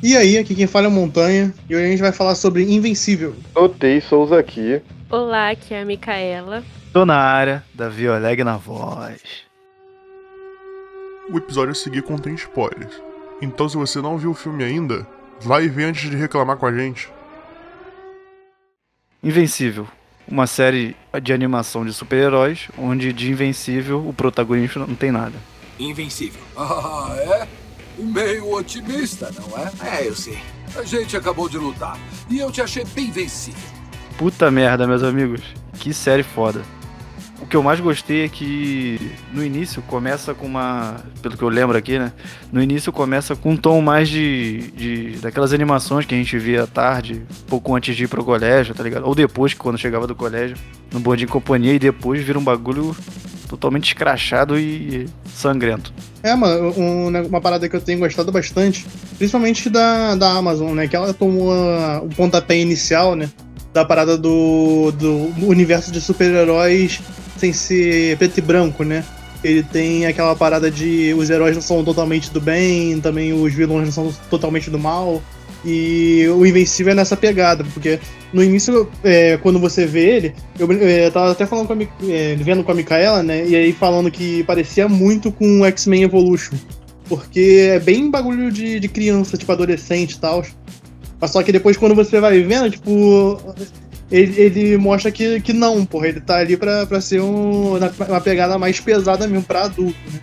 E aí, aqui quem fala é o Montanha, e hoje a gente vai falar sobre Invencível. Notei, Souza aqui. Olá, aqui é a Micaela. Tô na área, Davi Oleg na voz. O episódio a seguir contém spoilers. Então, se você não viu o filme ainda, vai e vê antes de reclamar com a gente. Invencível, uma série de animação de super-heróis, onde de Invencível o protagonista não tem nada. Invencível. Ah, é? Meio otimista, não é? É, eu sei. A gente acabou de lutar e eu te achei bem vencido. Puta merda, meus amigos. Que série foda. O que eu mais gostei é que no início começa com uma. Pelo que eu lembro aqui, né? No início começa com um tom mais de. de daquelas animações que a gente via à tarde, pouco antes de ir pro colégio, tá ligado? Ou depois, quando chegava do colégio, no Bom Dia em Companhia, e depois vira um bagulho totalmente escrachado e sangrento. É, mano, um, uma parada que eu tenho gostado bastante, principalmente da, da Amazon, né? Que ela tomou o pontapé inicial, né? Da parada do, do universo de super-heróis sem ser preto e branco, né? Ele tem aquela parada de os heróis não são totalmente do bem, também os vilões não são totalmente do mal. E o Invencível é nessa pegada, porque no início, é, quando você vê ele, eu, é, eu tava até falando com a, é, vendo com a Micaela, né? E aí falando que parecia muito com o X-Men Evolution. Porque é bem bagulho de, de criança, tipo adolescente e tal. Mas só que depois, quando você vai vendo, tipo. Ele, ele, mostra que, que não, porra. Ele tá ali pra, pra ser um, uma pegada mais pesada mesmo, pra adulto, né?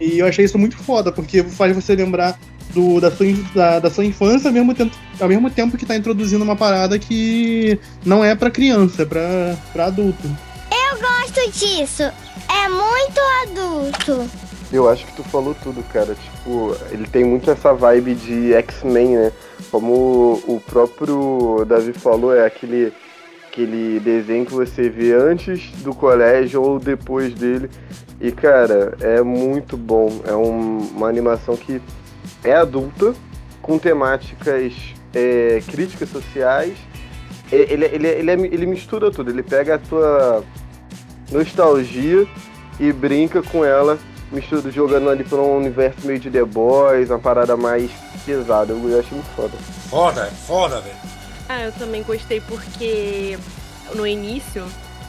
E eu achei isso muito foda, porque faz você lembrar do, da, sua, da, da, sua infância ao mesmo, tempo, ao mesmo tempo que tá introduzindo uma parada que não é para criança, é pra, pra adulto. Eu gosto disso. É muito adulto. Eu acho que tu falou tudo, cara. Tipo, ele tem muito essa vibe de X-Men, né? Como o próprio Davi falou, é aquele, aquele desenho que você vê antes do colégio ou depois dele. E, cara, é muito bom. É um, uma animação que é adulta, com temáticas é, críticas sociais. Ele, ele, ele, ele mistura tudo, ele pega a tua nostalgia e brinca com ela, mistura, jogando ali para um universo meio de The Boys, uma parada mais pesada. Eu acho muito foda. Foda, é foda, velho. Ah, eu também gostei porque no início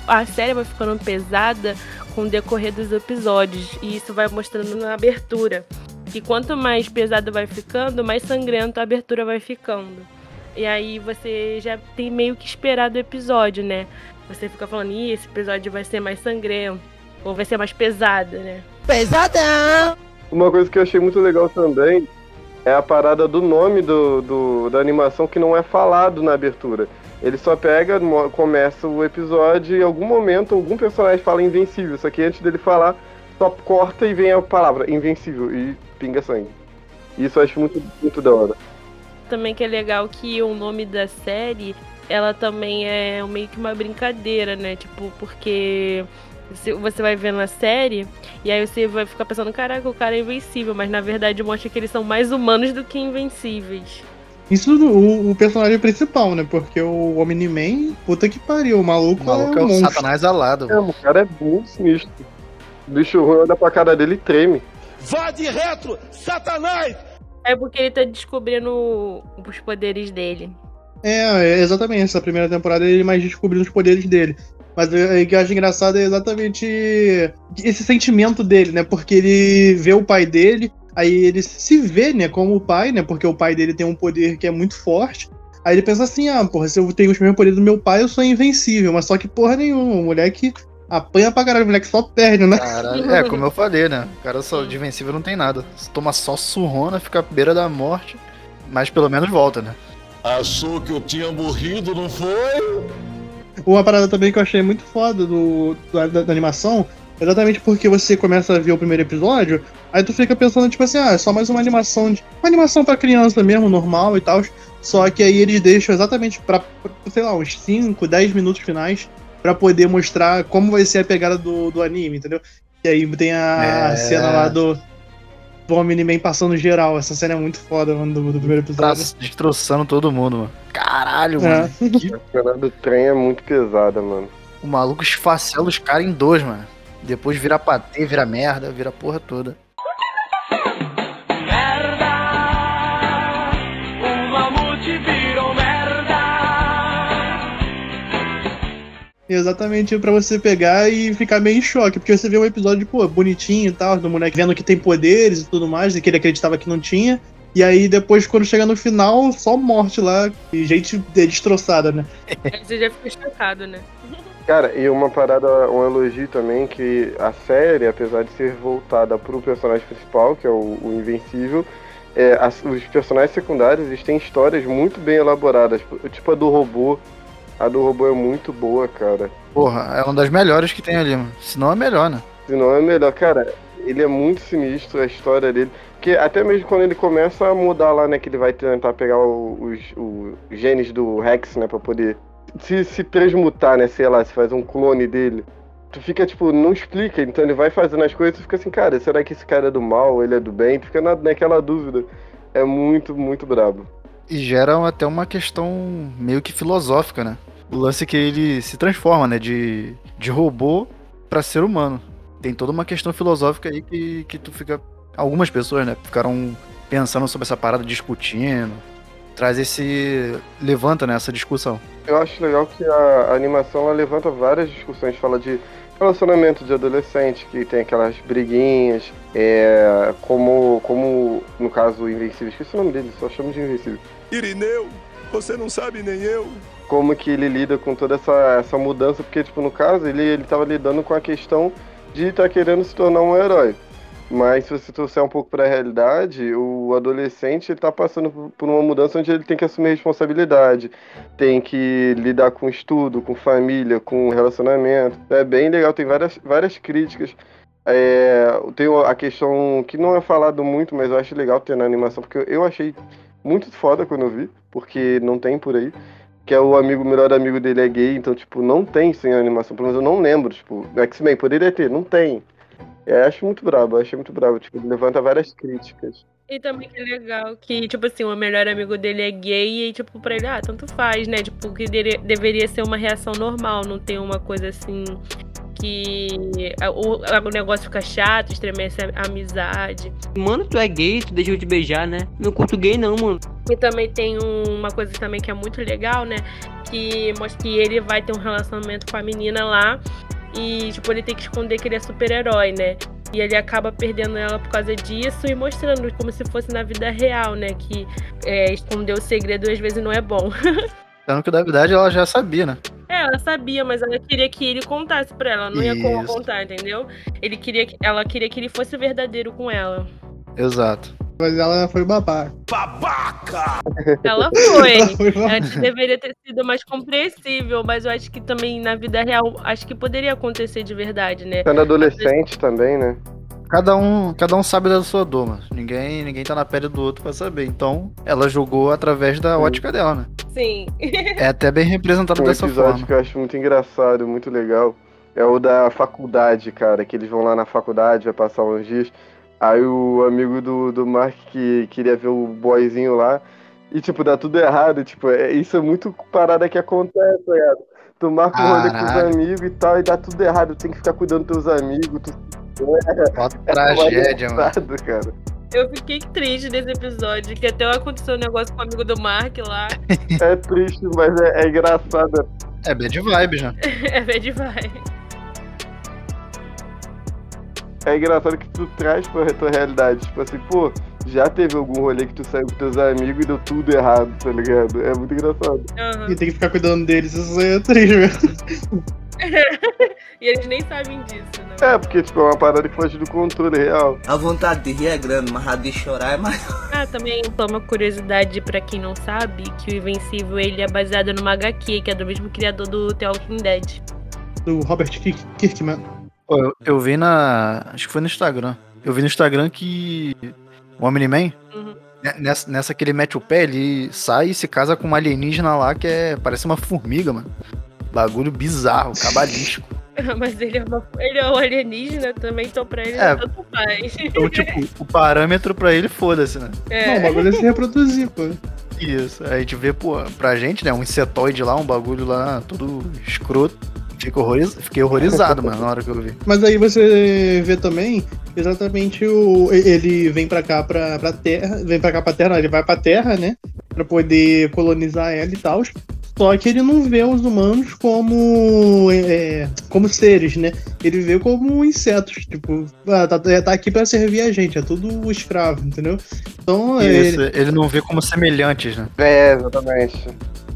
a série vai ficando pesada com o decorrer dos episódios e isso vai mostrando na abertura que quanto mais pesado vai ficando, mais sangrento a abertura vai ficando. E aí você já tem meio que esperado o episódio, né? Você fica falando, Ih, esse episódio vai ser mais sangrento, ou vai ser mais pesado, né? Pesadão! Uma coisa que eu achei muito legal também é a parada do nome do, do da animação que não é falado na abertura. Ele só pega, começa o episódio e em algum momento algum personagem fala invencível. Só que antes dele falar, só corta e vem a palavra invencível e pinga sangue. Isso eu acho muito, muito da hora. Também que é legal que o nome da série, ela também é meio que uma brincadeira, né? Tipo, porque você vai vendo a série e aí você vai ficar pensando, caraca, o cara é invencível, mas na verdade mostra que eles são mais humanos do que invencíveis. Isso o, o personagem principal, né? Porque o Omni-Man, puta que pariu, o maluco, o maluco é, um é o satanás alado. É, o cara é muito sinistro. O bicho ruim olha pra cara dele e treme. Vá de retro, Satanás! É porque ele tá descobrindo os poderes dele. É, é exatamente. Essa primeira temporada ele mais descobrindo os poderes dele. Mas o que eu acho engraçado é exatamente esse sentimento dele, né? Porque ele vê o pai dele, aí ele se vê, né, como o pai, né? Porque o pai dele tem um poder que é muito forte. Aí ele pensa assim, ah, porra, se eu tenho os mesmos poderes do meu pai, eu sou invencível. Mas só que porra nenhuma, o moleque apanha pra caralho, o moleque só perde, né? Caralho, é, como eu falei, né? O cara só de invencível não tem nada. Toma só surrona, fica à beira da morte, mas pelo menos volta, né? Achou que eu tinha morrido, não foi? Uma parada também que eu achei muito foda do, da, da, animação, exatamente porque você começa a ver o primeiro episódio, aí tu fica pensando, tipo assim, ah, é só mais uma animação de. Uma animação pra criança mesmo, normal e tal. Só que aí eles deixam exatamente pra, pra sei lá, uns 5, 10 minutos finais para poder mostrar como vai ser a pegada do, do anime, entendeu? E aí tem a, é... cena lá do, do Omni-Man passando geral. Essa cena é muito foda, mano, do, do primeiro episódio. Tá destroçando todo mundo, mano. Caralho, mano. É. Que... A cena do trem é muito pesada, mano. O maluco esfacela os caras em dois, mano. Depois vira patê, vira merda, vira porra toda. Exatamente pra você pegar e ficar meio em choque. Porque você vê um episódio, pô, bonitinho e tal, do moleque vendo que tem poderes e tudo mais, e que ele acreditava que não tinha. E aí depois, quando chega no final, só morte lá e gente destroçada, né? Você já fica chocado, né? Cara, e uma parada, um elogio também, que a série, apesar de ser voltada pro personagem principal, que é o, o Invencível, é, as- os personagens secundários eles têm histórias muito bem elaboradas. Tipo a do robô. A do robô é muito boa, cara. Porra, é uma das melhores que tem ali, mano. Se não é melhor, né? Se não é melhor, cara, ele é muito sinistro, a história dele. Porque até mesmo quando ele começa a mudar lá, né, que ele vai tentar pegar os, os genes do Rex, né, pra poder se, se transmutar, né, sei lá, se faz um clone dele. Tu fica, tipo, não explica, então ele vai fazendo as coisas e tu fica assim, cara, será que esse cara é do mal, ele é do bem? Tu fica na, naquela dúvida. É muito, muito brabo. E gera até uma questão meio que filosófica, né? O lance que ele se transforma, né? De, de robô pra ser humano. Tem toda uma questão filosófica aí que, que tu fica. Algumas pessoas, né? Ficaram pensando sobre essa parada, discutindo. Traz esse. Levanta, né? Essa discussão. Eu acho legal que a, animação ela levanta várias discussões, fala de relacionamento de adolescente, que tem aquelas briguinhas, é, como, como no caso Invencível, esqueci o nome dele, só chamo de Invencível. Irineu, você não sabe nem eu. Como que ele lida com toda essa, essa mudança, porque tipo, no caso ele, ele tava lidando com a questão de estar querendo se tornar um herói. Mas se você trouxer um pouco para a realidade, o adolescente está passando por- por uma mudança onde ele tem que assumir responsabilidade, tem que lidar com estudo, com família, com relacionamento. É bem legal, tem várias, várias críticas. É, tem a questão que não é falado muito, mas eu acho legal ter na animação, porque eu achei muito foda quando eu vi, porque não tem por aí. Que é o amigo, o melhor amigo dele é gay, então, tipo, não tem sem animação. Pelo menos eu não lembro, tipo, X-Men poderia ter, não tem. É, acho muito brabo, achei muito brabo. Tipo, levanta várias críticas. E também que é legal que, tipo assim, o melhor amigo dele é gay e, tipo, pra ele, ah, tanto faz, né? Tipo, que deveria ser uma reação normal, não ter uma coisa assim que o, o negócio fica chato, estremece a amizade. Mano, tu é gay, tu deixou de beijar, né? Não curto gay não, mano. E também tem um- uma coisa também que é muito legal, né? Que mostra que ele vai ter um relacionamento com a menina lá e, tipo, ele tem que esconder que ele é super-herói, né? E ele acaba perdendo ela por causa disso e mostrando como se fosse na vida real, né? Que é, esconder o segredo às vezes não é bom. Sendo que, na verdade, ela já sabia, né? É, ela sabia, mas ela queria que ele contasse pra ela, não ia como Isso. contar, entendeu? Ele queria que, ela queria que ele fosse verdadeiro com ela. Exato. Mas ela foi babaca. Ela foi. Ela foi babaca. Antes deveria ter sido mais compreensível, mas eu acho que também na vida real, acho que poderia acontecer de verdade, né? Sendo adolescente também, né? Cada um, cada um sabe da sua dor, mano. Ninguém, ninguém tá na pele do outro pra saber. Então, ela jogou através da ótica dela, né? Sim. É até bem representado Um dessa episódio forma. que eu acho muito engraçado, muito legal, é o da faculdade, cara, que eles vão lá na faculdade, vai passar uns dias. Aí o amigo do, do Mark que queria ver o boyzinho lá, e tipo, dá tudo errado, tipo, é, isso é muito parada que acontece, tá ligado? Tu marca um rolê com os amigos e tal, e dá tudo errado, tu tem que ficar cuidando dos teus amigos, tu... Ó, É tragédia, mano. cara. Eu fiquei triste nesse episódio, que até aconteceu um negócio com o amigo do Mark lá. É triste, mas é, é engraçado. É bad vibes, né? é bad vai. É engraçado que tu traz pra tua realidade. Tipo assim, pô, já teve algum rolê que tu saiu com teus amigos e deu tudo errado, tá ligado? É muito engraçado. E tem que ficar cuidando deles, isso aí é triste mesmo. e eles nem sabem disso, né? É, porque tipo, é uma parada que foge do controle real. A vontade de rir é grande, mas a de chorar é mais. Ah, também só uma curiosidade pra quem não sabe, que o Invencível ele é baseado numa HQ, que é do mesmo criador do The Walking Dead. Do Robert Kirk- Kirkman. Eu, eu vi na. Acho que foi no Instagram. Eu vi no Instagram que o Omni-Man, Uhum. ne- nessa, nessa que ele mete o pé, ele sai e se casa com uma alienígena lá que é. Parece uma formiga, mano. Bagulho bizarro, cabalístico. Mas ele é, uma, ele é um alienígena também, então pra ele É. tanto faz. Então, tipo, o parâmetro pra ele, foda-se, né? É. Não, o bagulho é se reproduzir, pô. Isso. Aí a gente vê, pô, pra gente, né? Um insetoide lá, um bagulho lá, todo escroto. Fico horroriz... Fiquei horrorizado, mano, na hora que eu vi. Mas aí você vê também exatamente o. Ele vem pra cá pra, pra Terra. Vem pra cá pra Terra, não, ele vai pra Terra, né? Pra poder colonizar ela e tal. Só que ele não vê os humanos como é, como seres, né? Ele vê como insetos, tipo, ah, tá, tá aqui pra servir a gente, é tudo escravo, entendeu? Então Isso, ele, ele não vê como semelhantes, né? É, exatamente.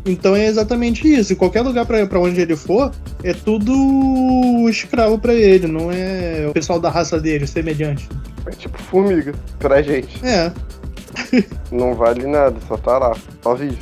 então é exatamente isso. Qualquer lugar pra onde ele for, é tudo escravo pra ele, não é o pessoal da raça dele, semelhante. É tipo formiga pra gente. É. Não vale nada, só tá lá. Só vive.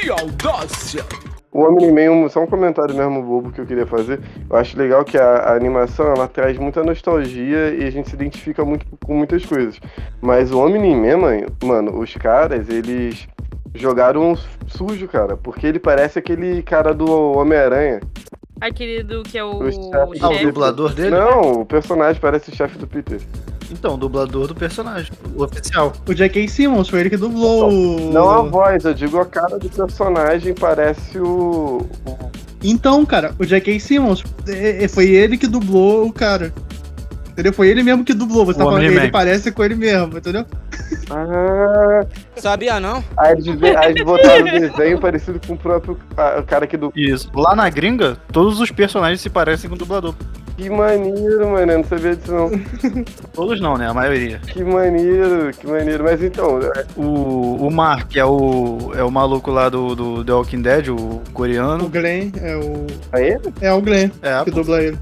Que audácia! O Omni-Man, só um comentário mesmo bobo que eu queria fazer. Eu acho legal que a, a animação ela traz muita nostalgia e a gente se identifica muito com muitas coisas. Mas o Omni-Man, mano, mano, os caras, eles jogaram sujo, cara. Porque ele parece aquele cara do Homem-Aranha. Aquele do que é o, O chefe o Ah, o dublador dele? Não, o personagem parece o chefe do Peter. Então, o dublador do personagem, o oficial. O J.K. Simmons foi ele que dublou. o- Não a voz, eu digo a cara do personagem parece o. Então, cara, o J.K. Simmons, é- é- foi ele que dublou o cara. Entendeu? Foi ele mesmo que dublou. Você O tá falando ele parece com ele mesmo, entendeu? Ah, Sabia não? aí eles botaram o desenho parecido com o próprio cara que dublou. Isso. Lá na gringa, todos os personagens se parecem com o dublador. Que maneiro, mano, eu não sabia disso não. Todos não, né? A maioria. Que maneiro, que maneiro. Mas então, é- O, o Mark é o, é o maluco lá do, do The Walking Dead, o O coreano. Glenn é o. é ele? É o Glenn É, que pô. dubla ele.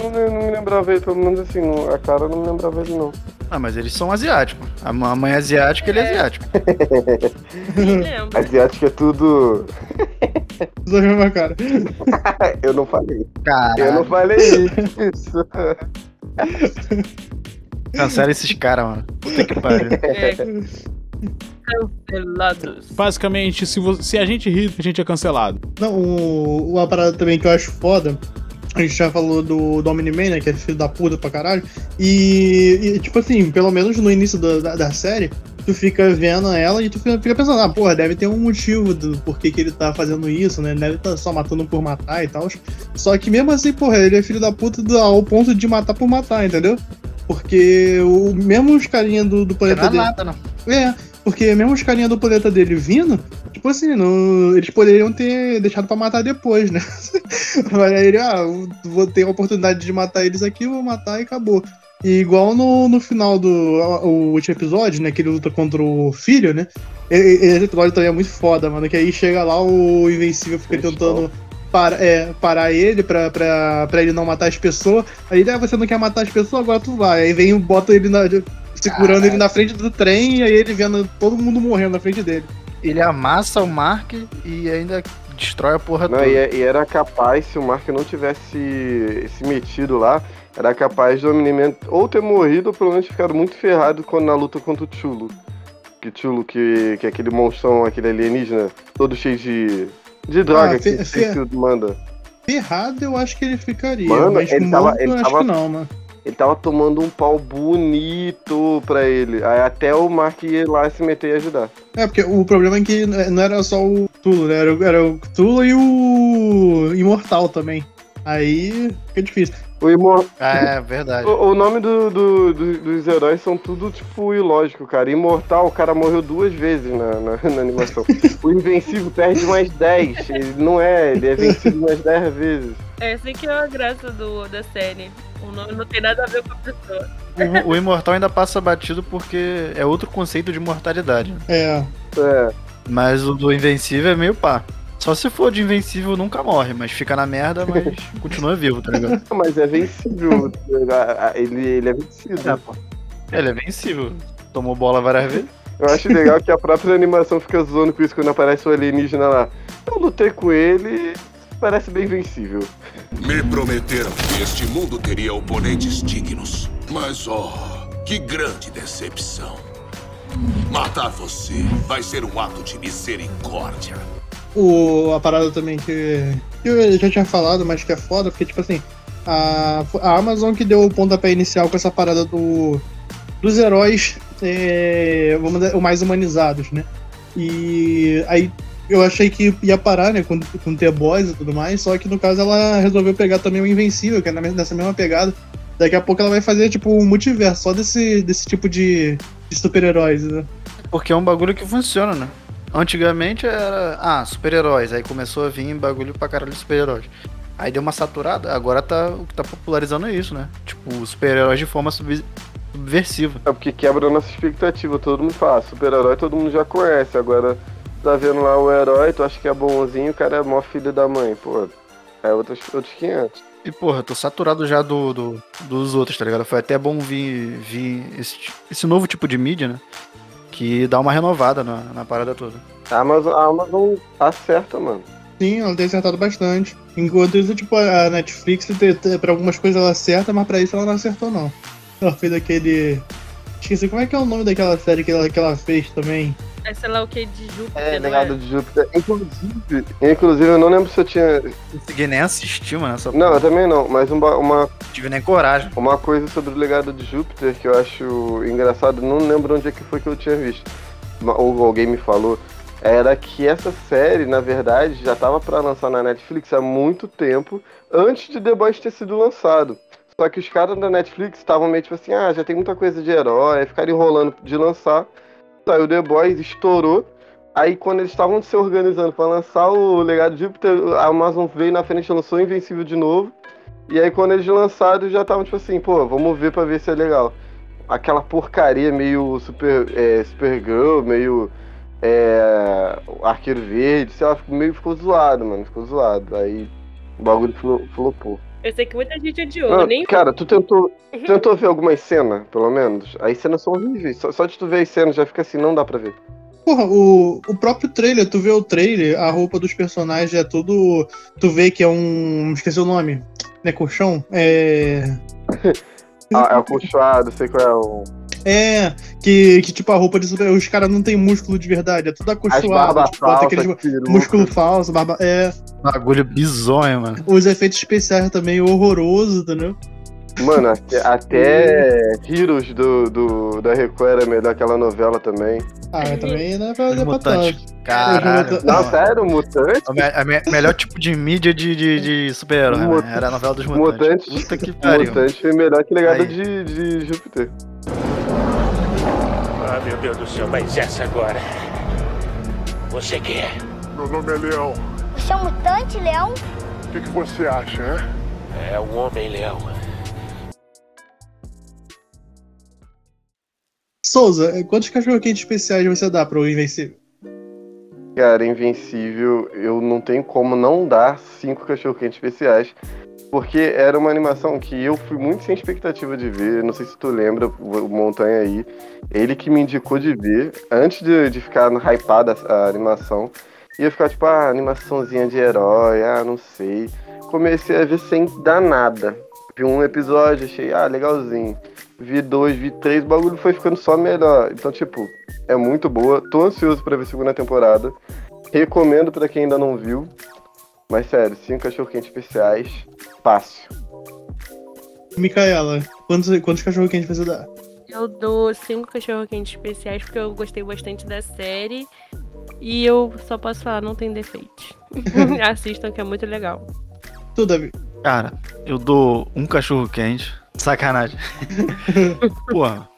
Não, não me lembrava ele, pelo menos assim, a cara eu não me lembrava ele não. Ah, mas eles são asiáticos. A mãe é asiática, ele é asiático. Nem lembro. Asiático é tudo. Tudo a mesma cara. Eu não falei. Eu Caralho. não falei isso. Cancela esses caras, mano. Puta que pariu. É. Cancelados. Basicamente, se, vo- se a gente rir, a gente é cancelado. Não, o- uma parada também que eu acho foda. A gente já falou do, do Omni-Man, né? Que é filho da puta pra caralho. E, e, tipo assim, pelo menos no início da, da, da série, tu fica vendo ela e tu fica, fica pensando, ah, porra, deve ter um motivo do porquê que ele tá fazendo isso, né? Deve estar só matando por matar e tal. Só que mesmo assim, porra, ele é filho da puta do- ao ponto de matar por matar, entendeu? Porque o, mesmo os carinha do, do Não planeta é dele. nada, não. É, porque mesmo os carinha do planeta dele vindo, tipo assim, não, eles poderiam ter deixado pra matar depois, né? Mas aí ele, ah, vou ter a oportunidade de matar eles aqui, vou matar e acabou. E igual no, no final do o último episódio, né, que ele luta contra o filho, né? Esse episódio também é muito foda, mano, que aí chega lá o Invencível fica tentando para, é, parar ele pra, pra, pra ele não matar as pessoas. Aí ele, ah, você não quer matar as pessoas, agora tu vai. Aí vem e bota ele na, segurando ele na frente do trem e aí ele vendo todo mundo morrendo na frente dele. Ele amassa o Mark e ainda destrói a porra Não, toda. e, e era capaz, se o Mark não tivesse se metido lá, era capaz do Omni-Man ou ter morrido ou pelo menos ficado muito ferrado quando na luta contra o Chulo. Que Chulo, que, que é aquele monstrão, aquele alienígena, todo cheio de, de droga Ah, que fe- o fe- Steve manda. Ferrado eu acho que ele ficaria, Mano, mas ele morto tava- ele eu acho tava- que não, mano. Ele tava tomando um pau bonito pra ele. Aí até o Mark ir lá se meter e ajudar. É, porque o problema é que não era só o Tulo, né? Era, o- era o Tulo e o Imortal também. Aí fica difícil. O Imor... É, verdade. O, o nome do, do- do- dos heróis são tudo, tipo, ilógico, cara. Imortal, o cara morreu duas vezes na, na, na animação. o Invencível perde mais 10. Ele não é, ele é vencido mais 10 vezes. Essa que é a graça do, da série. O nome não tem nada a ver com a pessoa. O, o Imortal ainda passa batido porque é outro conceito de mortalidade. É. É. Mas o do Invencível é meio pá. Só se for de Invencível nunca morre, mas fica na merda, mas continua vivo, tá ligado? Mas é vencível. ele, ele é vencido. É, pô. Ele é vencível. Tomou bola várias vezes. Eu acho legal que a própria animação fica zoando com isso quando aparece o alienígena lá. Eu lutei com ele, parece bem vencível. Me prometeram que este mundo teria oponentes dignos. Mas, oh, que grande decepção. Matar você vai ser um ato de misericórdia. O, a parada também que, que eu já tinha falado, mas que é foda, porque, tipo assim, a, a Amazon que deu o pontapé inicial com essa parada do, dos heróis, é, vamos dizer, o mais humanizados, né? E aí eu achei que ia parar, né, com, com The Boys e tudo mais, só que no caso ela resolveu pegar também o Invencível, que é nessa mesma pegada. Daqui a pouco ela vai fazer, tipo, um multiverso só desse, desse tipo de, de super-heróis, né? Porque é um bagulho que funciona, né? Antigamente era. Ah, super-heróis. Aí começou a vir bagulho pra caralho de super-heróis. Aí deu uma saturada, agora tá, o que tá popularizando é isso, né? Tipo, super-heróis de forma sub- subversiva. É porque quebra a nossa expectativa. Todo mundo fala, super-herói todo mundo já conhece. Agora, tá vendo lá o herói, tu acha que é bonzinho, o cara é mó filho da mãe. Pô, é outros, outros 500. E porra, tô saturado já do, do- dos outros, tá ligado? Foi até bom vir, vir esse, esse novo tipo de mídia, né? Que dá uma renovada na, na parada toda. A Amazon, a Amazon acerta, mano. Sim, ela tem acertado bastante. Enquanto isso, tipo, a Netflix, pra algumas coisas ela acerta, mas pra isso ela não acertou, não. Ela fez aquele. Esqueci, como é que é o nome daquela série que ela, que ela fez também? É sei lá o que de Júpiter, É, legado é? de Júpiter. Inclusive, inclusive, eu não lembro se eu tinha. Não consegui nem assistir, mano, essa Não, eu também não, mas uma, uma, tive nem coragem. uma coisa sobre o legado de Júpiter que eu acho engraçado, não lembro onde é que foi que eu tinha visto, ou alguém me falou, era que essa série, na verdade, já tava pra lançar na Netflix há muito tempo, antes de The Boys ter sido lançado. Só que os caras da Netflix estavam meio tipo assim, ah, já tem muita coisa de herói, ficaram enrolando de lançar. Saiu The Boys, estourou. Aí quando eles estavam se organizando pra lançar o Legado de Júpiter, a Amazon veio na frente e lançou Invencível de novo. E aí quando eles lançaram já estavam tipo assim, pô, vamos ver pra ver se é legal. Aquela porcaria meio super, é, Supergirl, meio é, Arqueiro Verde, sei lá, meio ficou zoado, mano, ficou zoado. Aí o bagulho flo- flopou. Eu sei que muita gente odiou, Não, nem cara, tu tentou, tentou ver algumas cenas, pelo menos? As cenas são horríveis. Só, só de tu ver as cenas já fica assim, não dá pra ver. Porra, o, o próprio trailer, tu vê o trailer, a roupa dos personagens é tudo. Tu vê que é um. Esqueci o nome. Não é colchão? É. Ah, é acolchoado, sei qual é o. É, que, que tipo a roupa de super. Os caras não tem músculo de verdade, é tudo barbas Tipo, peruca. músculo falso, barba. É. Bagulho bizonho, mano. Os efeitos especiais também horroroso, entendeu? Mano, até, até Heroes do, do, da Record era melhor aquela novela também. Ah, também não é pra tanto. Caralho. Não, sério, Mutante? O me- a me- melhor tipo de mídia de, de, de super-herói, né? Era a novela dos mutantes. Mutante, Puta que pariu. Mutante foi melhor que legado Aí. de, de Júpiter. Ah, meu Deus do céu, mas essa agora? Você quem é? Meu nome é Leão. Você é um mutante, Leão? O que, que você acha, hein? É um homem-leão. Souza, quantos cachorro-quentes especiais você dá pro Invencível? Cara, Invencível, eu não tenho como não dar cinco cachorro-quentes especiais. Porque era uma animação que eu fui muito sem expectativa de ver. Não sei se tu lembra, o Montanha aí. Ele que me indicou de ver, antes de, de ficar hypada a animação. Ia ficar tipo, ah, animaçãozinha de herói, ah, não sei. Comecei a ver sem dar nada. Vi um episódio, achei, ah, legalzinho. Vi dois, vi três, o bagulho foi ficando só melhor. Então, tipo, é muito boa. Tô ansioso pra ver a segunda temporada. Recomendo pra quem ainda não viu. Mas sério, cinco cachorro-quentes especiais, fácil. Micaela, quantos, quantos cachorro-quentes você dá? Eu dou cinco cachorro-quentes especiais porque eu gostei bastante da série. E eu só posso falar, não tem defeitos. Assistam que é muito legal. Tu, Davi. Cara, eu dou um cachorro quente. Sacanagem. Porra.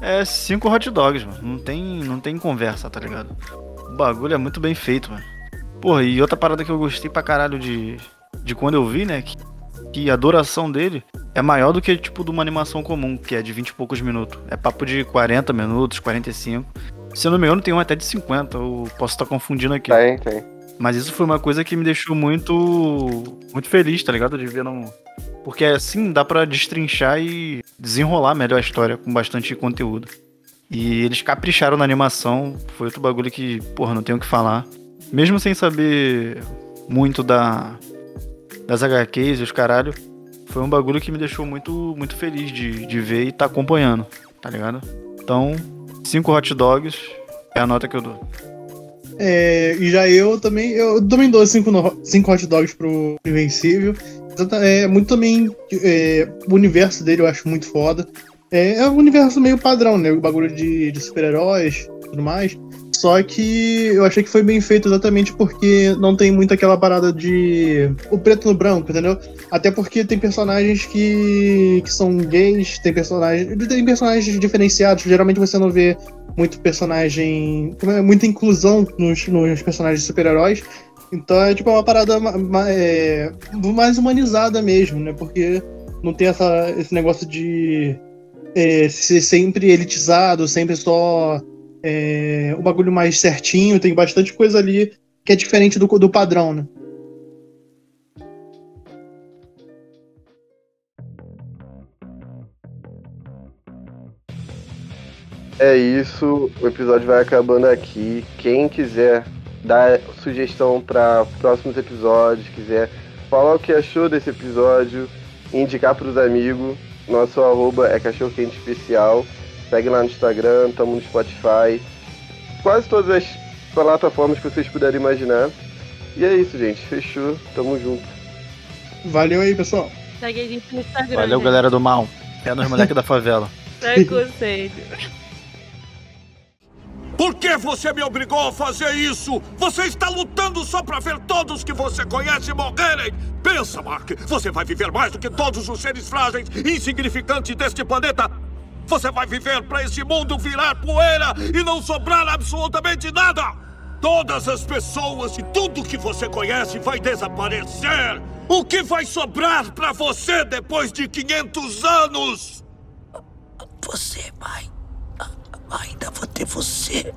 É cinco hot dogs, mano. Não tem, não tem conversa, tá ligado? O bagulho é muito bem feito, mano. Porra, e outra parada que eu gostei pra caralho de, de quando eu vi, né? Que, que a duração dele é maior do que, tipo, de uma animação comum, que é de 20 e poucos minutos. É papo de 40 minutos, 45. Se eu não me engano, tem um até de 50. Eu posso estar confundindo aqui. Tem, tem. Mas isso foi uma coisa que me deixou muito muito feliz, tá ligado? De ver não. Porque assim dá pra destrinchar e desenrolar melhor a história com bastante conteúdo. E eles capricharam na animação, foi outro bagulho que, porra, não tenho o que falar. Mesmo sem saber muito da das HQs e os caralho, foi um bagulho que me deixou muito muito feliz de, de ver e tá acompanhando, tá ligado? Então, cinco hot dogs é a nota que eu dou. É, e já eu também, eu também dou cinco, no- cinco hot dogs pro Invencível. É muito também. é, o universo dele eu acho muito foda. É, é um universo meio padrão, né? O bagulho de, de super-heróis tudo mais. Só que eu achei que foi bem feito exatamente porque não tem muito aquela parada de o preto no branco, entendeu? Até porque tem personagens que, que são gays, tem personagens. Tem personagens diferenciados. Geralmente você não vê muito personagem. muita inclusão nos, nos personagens super-heróis. Então é tipo uma parada ma- ma- é, mais humanizada mesmo, né? Porque não tem essa, esse negócio de é, ser sempre elitizado, sempre só é, um bagulho mais certinho. Tem bastante coisa ali que é diferente do, do padrão, né? É isso, o episódio vai acabando aqui. Quem quiser dar sugestão para próximos episódios, quiser falar o que achou desse episódio, indicar para os amigos, nosso arroba é cachorro quente especial. Segue lá no Instagram, estamos no Spotify, quase todas as plataformas que vocês puderem imaginar. E é isso, gente. Fechou, tamo junto. Valeu aí, pessoal. Segue a gente no Instagram. Valeu, né? galera do mal. É nos moleques da favela. Preconceito. Por que você me obrigou a fazer isso? Você está lutando só para ver todos que você conhece morrerem! Pensa, Mark, você vai viver mais do que todos os seres frágeis e insignificantes deste planeta! Você vai viver para esse mundo virar poeira e não sobrar absolutamente nada! Todas as pessoas e tudo que você conhece vai desaparecer! O que vai sobrar para você depois de 500 anos? Você vai. Ainda vou ter você.